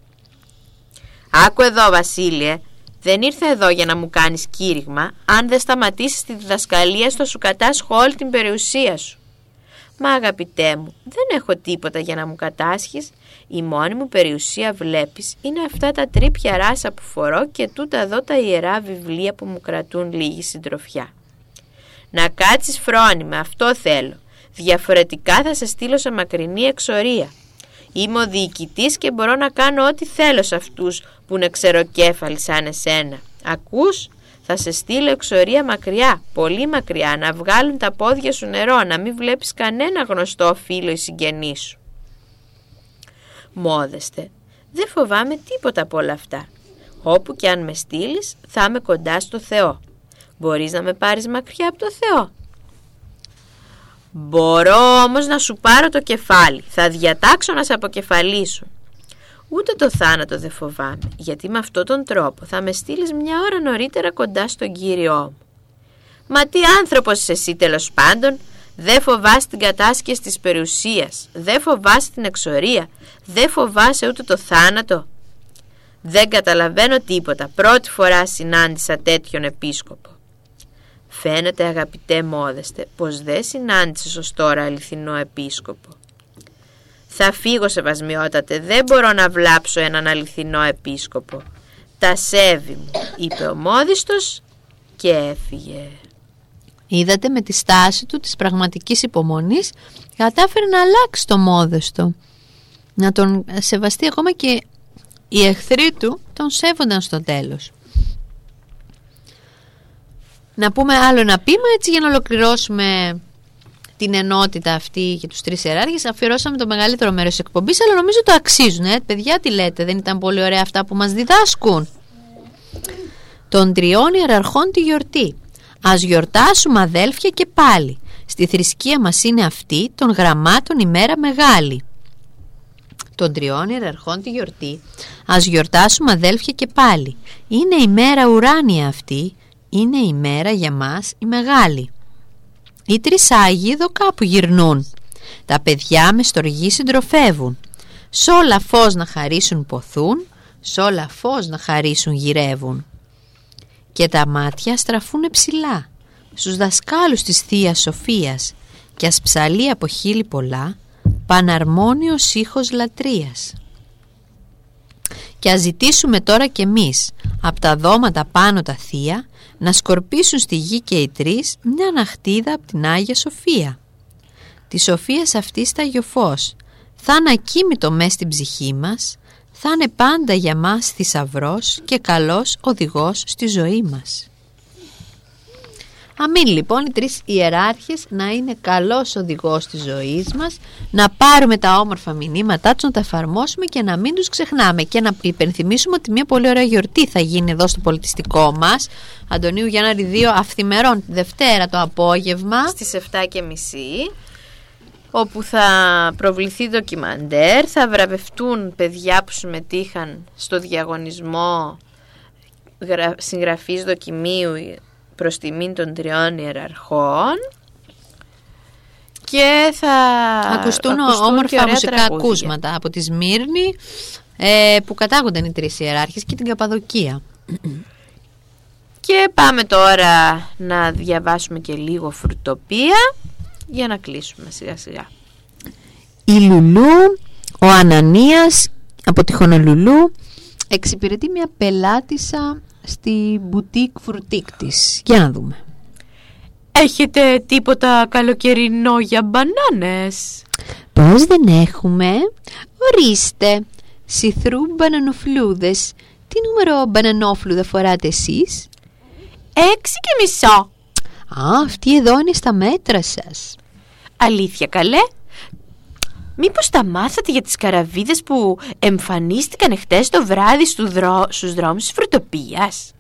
Άκου εδώ Βασίλειε, δεν ήρθα εδώ για να μου κάνεις κήρυγμα, αν δεν σταματήσεις τη διδασκαλία στο σου κατάσχω όλη την περιουσία σου. Μα αγαπητέ μου, δεν έχω τίποτα για να μου κατάσχεις. Η μόνη μου περιουσία βλέπεις είναι αυτά τα τρίπια ράσα που φορώ και τούτα εδώ τα ιερά βιβλία που μου κρατούν λίγη συντροφιά. Να κάτσεις φρόνημα, αυτό θέλω. Διαφορετικά θα σε στείλω σε μακρινή εξορία. Είμαι ο διοικητής και μπορώ να κάνω ό,τι θέλω σε αυτούς που είναι ξεροκέφαλοι σαν εσένα. Ακούς; Θα σε στείλω εξορία μακριά, πολύ μακριά, να βγάλουν τα πόδια σου νερό, να μην βλέπεις κανένα γνωστό φίλο ή συγγενή σου. Μόδεστε, δεν φοβάμαι τίποτα από όλα αυτά. Όπου και αν με στείλεις, θα είμαι κοντά στο Θεό. Μπορείς να με πάρεις μακριά από το Θεό. Μπορώ όμως να σου πάρω το κεφάλι. Θα διατάξω να σε αποκεφαλίσουν. Ούτε το θάνατο δεν φοβάμαι, γιατί με αυτόν τον τρόπο θα με στείλεις μια ώρα νωρίτερα κοντά στον Κύριό μου. Μα τι άνθρωπος είσαι εσύ τέλος πάντων, δεν φοβάσαι την κατάσκεση της περιουσίας, δεν φοβάσαι την εξορία, δεν φοβάσαι ούτε το θάνατο. Δεν καταλαβαίνω τίποτα, πρώτη φορά συνάντησα τέτοιον επίσκοπο. Φαίνεται αγαπητέ μόδεστε πως δεν συνάντησες ως τώρα αληθινό επίσκοπο. Θα φύγω σεβασμιότατε, δεν μπορώ να βλάψω έναν αληθινό επίσκοπο. Τα σέβη μου, είπε ο μόδιστος και έφυγε. Είδατε με τη στάση του της πραγματικής υπομονής κατάφερε να αλλάξει το μόδεστο. Να τον σεβαστεί ακόμα και οι εχθροί του τον σέβονταν στο τέλος. Να πούμε άλλο ένα πείμα έτσι για να ολοκληρώσουμε την ενότητα αυτή για τους τρεις ιεράρχες. Αφιερώσαμε το μεγαλύτερο μέρος της εκπομπής αλλά νομίζω το αξίζουν ε. παιδιά τι λέτε δεν ήταν πολύ ωραία αυτά που μας διδάσκουν. Των τριών ιεραρχών τη γιορτή. Ας γιορτάσουμε αδέλφια και πάλι. Στη θρησκεία μας είναι αυτή των γραμμάτων ημέρα μεγάλη. Των τριών ιεραρχών τη γιορτή. Ας γιορτάσουμε αδέλφια και πάλι. Είναι η μέρα ουράνια αυτή είναι η μέρα για μας η μεγάλη οι τρεις Άγιοι εδώ κάπου γυρνούν. Τα παιδιά με στοργή συντροφεύουν. Σ' όλα φως να χαρίσουν ποθούν, σ' όλα φως να χαρίσουν γυρεύουν. Και τα μάτια στραφούν ψηλά, στους δασκάλους της θείας Σοφίας και ας ψαλεί από χείλη πολλά, παναρμόνιος ήχος λατρείας. Και ας ζητήσουμε τώρα κι εμείς, από τα δώματα πάνω τα θεία, να σκορπίσουν στη γη και οι τρεις μια ναχτίδα από την Άγια Σοφία. Τη Σοφία αυτής στα γιοφός θα είναι ακίμητο μες στην ψυχή μας, θα είναι πάντα για μας θησαυρός και καλός οδηγός στη ζωή μας. Αμήν λοιπόν οι τρεις ιεράρχες να είναι καλός οδηγός της ζωής μας, να πάρουμε τα όμορφα μηνύματά τους, να τα εφαρμόσουμε και να μην τους ξεχνάμε και να υπενθυμίσουμε ότι μια πολύ ωραία γιορτή θα γίνει εδώ στο πολιτιστικό μας. Αντωνίου Γιάνναρη 2 αυθημερών τη Δευτέρα το απόγευμα. Στις 7 και μισή όπου θα προβληθεί ντοκιμαντέρ, θα βραβευτούν παιδιά που συμμετείχαν στο διαγωνισμό συγγραφής δοκιμίου προς τιμήν των τριών ιεραρχών και θα ακουστούν, όμορφα μουσικά ακούσματα από τη Σμύρνη ε, που κατάγονταν οι τρεις ιεράρχες και την Καπαδοκία. Και πάμε τώρα να διαβάσουμε και λίγο φρουτοπία για να κλείσουμε σιγά σιγά. Η Λουλού, ο Ανανίας από τη Χονολουλού εξυπηρετεί μια πελάτησα στη μπουτίκ φρουτίκ της. Για να δούμε. Έχετε τίποτα καλοκαιρινό για μπανάνες; Πώς δεν έχουμε; Ορίστε. Σιθρού μπανανοφλούδες. Τι νούμερο μπανανόφλουδα φοράτε εσείς; Έξι και μισό. Α, αυτή εδώ είναι στα μέτρα σας. Αλήθεια καλέ; Μήπως τα μάθατε για τις καραβίδες που εμφανίστηκαν εχθές το βράδυ στου δρό... στους δρόμους της φρουτοπίας;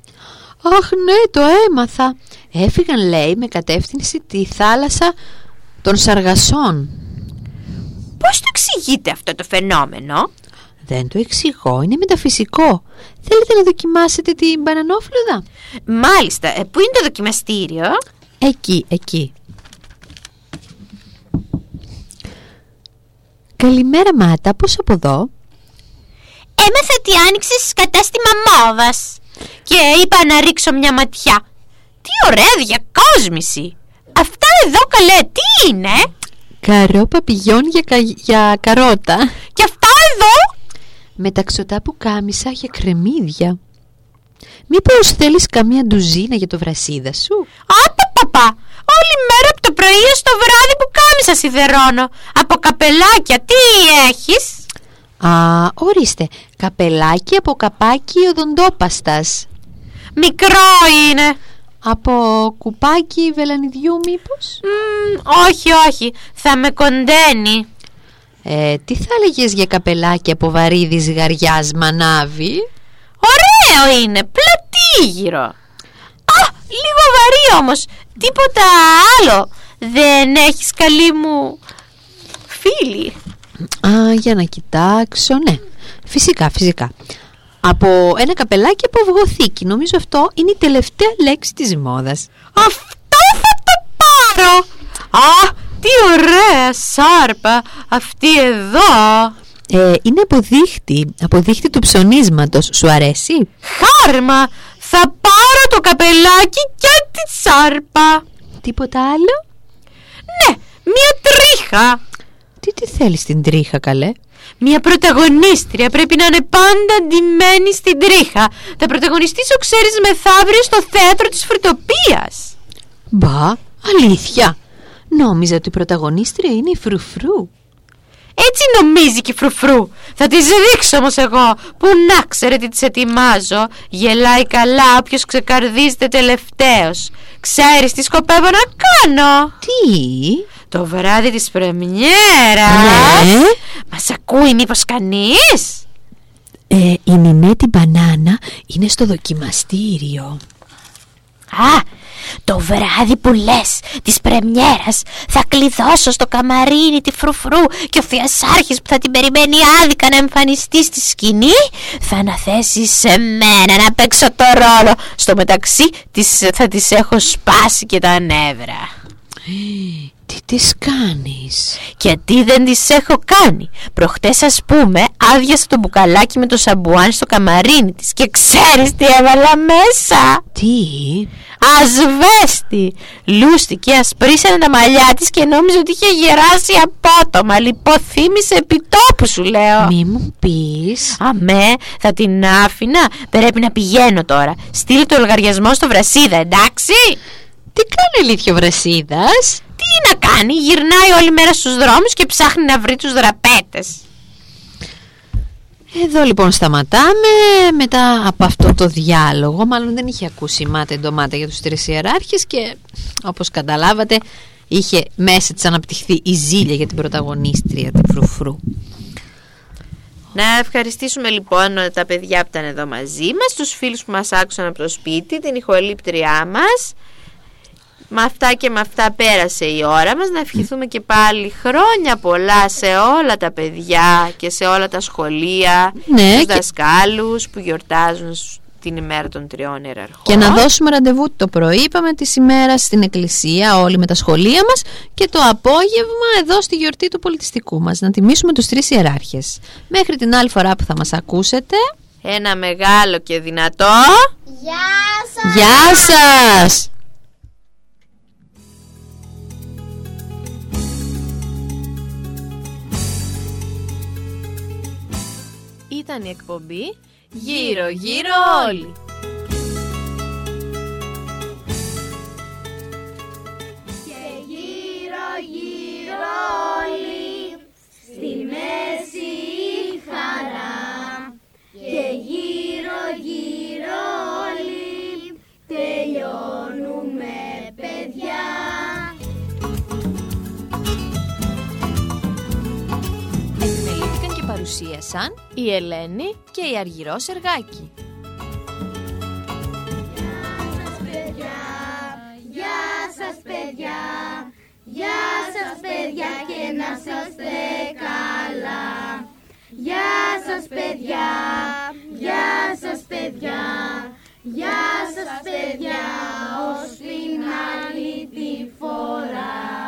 Αχ ναι το έμαθα. Έφυγαν λέει με κατεύθυνση τη θάλασσα των Σαργασών. Πώς το εξηγείτε αυτό το φαινόμενο; Δεν το εξηγώ, είναι μεταφυσικό. Θέλετε να δοκιμάσετε την μπανανόφλουδα; Μάλιστα, ε, πού είναι το δοκιμαστήριο; Εκεί, εκεί. Καλημέρα Μάτα, πώς από εδώ; Έμαθα ότι άνοιξες κατάστημα μόδας και είπα να ρίξω μια ματιά. Τι ωραία διακόσμηση! Αυτά εδώ καλέ τι είναι; Καρό παπηγιόν για, για καρότα. Και αυτά εδώ; Μεταξωτά που κάμισα για κρεμμύδια. Μήπως θέλεις καμία ντουζίνα για το βρασίδα σου; Απα Όλη μέρα από το πρωί ως το βράδυ που κάμισα σιδερώνω. Από καπελάκια τι έχεις; Α, ορίστε, καπελάκι από καπάκι οδοντόπαστας. Μικρό είναι. Από κουπάκι βελανιδιού μήπως; όχι, όχι, θα με κοντένει. Ε, τι θα έλεγες για καπελάκι από βαρύδις ζυγαριάς μανάβι; Ωραίο είναι, πλατήγυρο. Α, λίγο βαρύ όμως, τίποτα άλλο. Δεν έχεις καλή μου φίλη. Α, για να κοιτάξω, ναι. Φυσικά, φυσικά. Από ένα καπελάκι από αυγοθήκη. Νομίζω αυτό είναι η τελευταία λέξη της μόδας. Αυτό θα το πάρω. Α, τι ωραία σάρπα αυτή εδώ. Ε, είναι αποδείχτη, αποδείχτη του ψωνίσματος. Σου αρέσει; Χάρμα, θα πάρω το καπελάκι και τη σάρπα. Τίποτα άλλο; Ναι, μία τρίχα. Τι τη θέλεις στην τρίχα καλέ; Μια πρωταγωνίστρια πρέπει να είναι πάντα ντυμένη στην τρίχα Θα πρωταγωνιστήσω ξέρεις μεθαύριο στο θέατρο της Φρουτοπίας Μπα αλήθεια Νόμιζα ότι η πρωταγωνίστρια είναι η φρουφρού Έτσι νομίζει και η φρουφρού. Θα της δείξω όμως εγώ. Που να ξέρετε τι της ετοιμάζω. Γελάει καλά όποιος ξεκαρδίζεται τελευταίος. Ξέρεις τι σκοπεύω να κάνω. Τι; Το βράδυ της πρεμιέρας. Ναι. Μας ακούει μήπως κανείς; Ε, Η Νινέτη Μπανάνα είναι στο δοκιμαστήριο. Α, το βράδυ που λες της πρεμιέρας θα κλειδώσω στο καμαρίνι τη φρουφρού και ο Θεασάρχης που θα την περιμένει άδικα να εμφανιστεί στη σκηνή θα αναθέσει σε μένα να παίξω το ρόλο. Στο μεταξύ της, θα της έχω σπάσει και τα νεύρα. Τι τις κάνεις Και τι δεν τις έχω κάνει. Προχτές ας πούμε άδειασα το μπουκαλάκι με το σαμπουάν στο καμαρίνι της και ξέρεις τι έβαλα μέσα; Τι; Ασβέστη! Λούστηκε, ασπρίσανε τα μαλλιά της και νόμιζε ότι είχε γεράσει απότομα. Λιποθύμησε επιτόπου σου λέω. Μη μου πεις Αμέ, θα την άφηνα. Πρέπει να πηγαίνω τώρα. Στείλει το λογαριασμό στο Βρασίδα, εντάξει. Τι κάνει ηλίθιο Βρασίδας Τι να κάνει, γυρνάει όλη μέρα στους δρόμους και ψάχνει να βρει τους δραπέτες. Εδώ λοιπόν σταματάμε μετά από αυτό το διάλογο Μάλλον δεν είχε ακούσει μάτε ντομάτα για τους τρεις ιεράρχες Και όπως καταλάβατε είχε μέσα της αναπτυχθεί η ζήλια για την πρωταγωνίστρια του Φρουφρού Να ευχαριστήσουμε λοιπόν τα παιδιά που ήταν εδώ μαζί μας, τους φίλους που μας άκουσαν από το σπίτι, την ηχολήπτριά μας. Με αυτά και με αυτά πέρασε η ώρα μας. Να ευχηθούμε και πάλι χρόνια πολλά σε όλα τα παιδιά Και σε όλα τα σχολεία Ναι, Τους και- δασκάλους που γιορτάζουν σ- την ημέρα των τριών ιεραρχών. Και να δώσουμε ραντεβού το πρωί, είπαμε της ημέρας στην εκκλησία όλοι με τα σχολεία μας Και το απόγευμα εδώ στη γιορτή του πολιτιστικού μας. Να τιμήσουμε τους τρεις ιεράρχες. Μέχρι την άλλη φορά που θα μας ακούσετε. Ένα μεγάλο και δυνατό Γεια σας! Γεια σας! Ήταν η εκπομπή Γύρω γύρω όλοι παρουσίασαν Η Ελένη και η Αργυρός Σεργάκη. παιδιά, γεια σας παιδιά, γεια σας παιδιά και να είστε καλά. Γεια σας παιδιά, γεια σας παιδιά, γεια σας παιδιά, ως την άλλη τη φορά.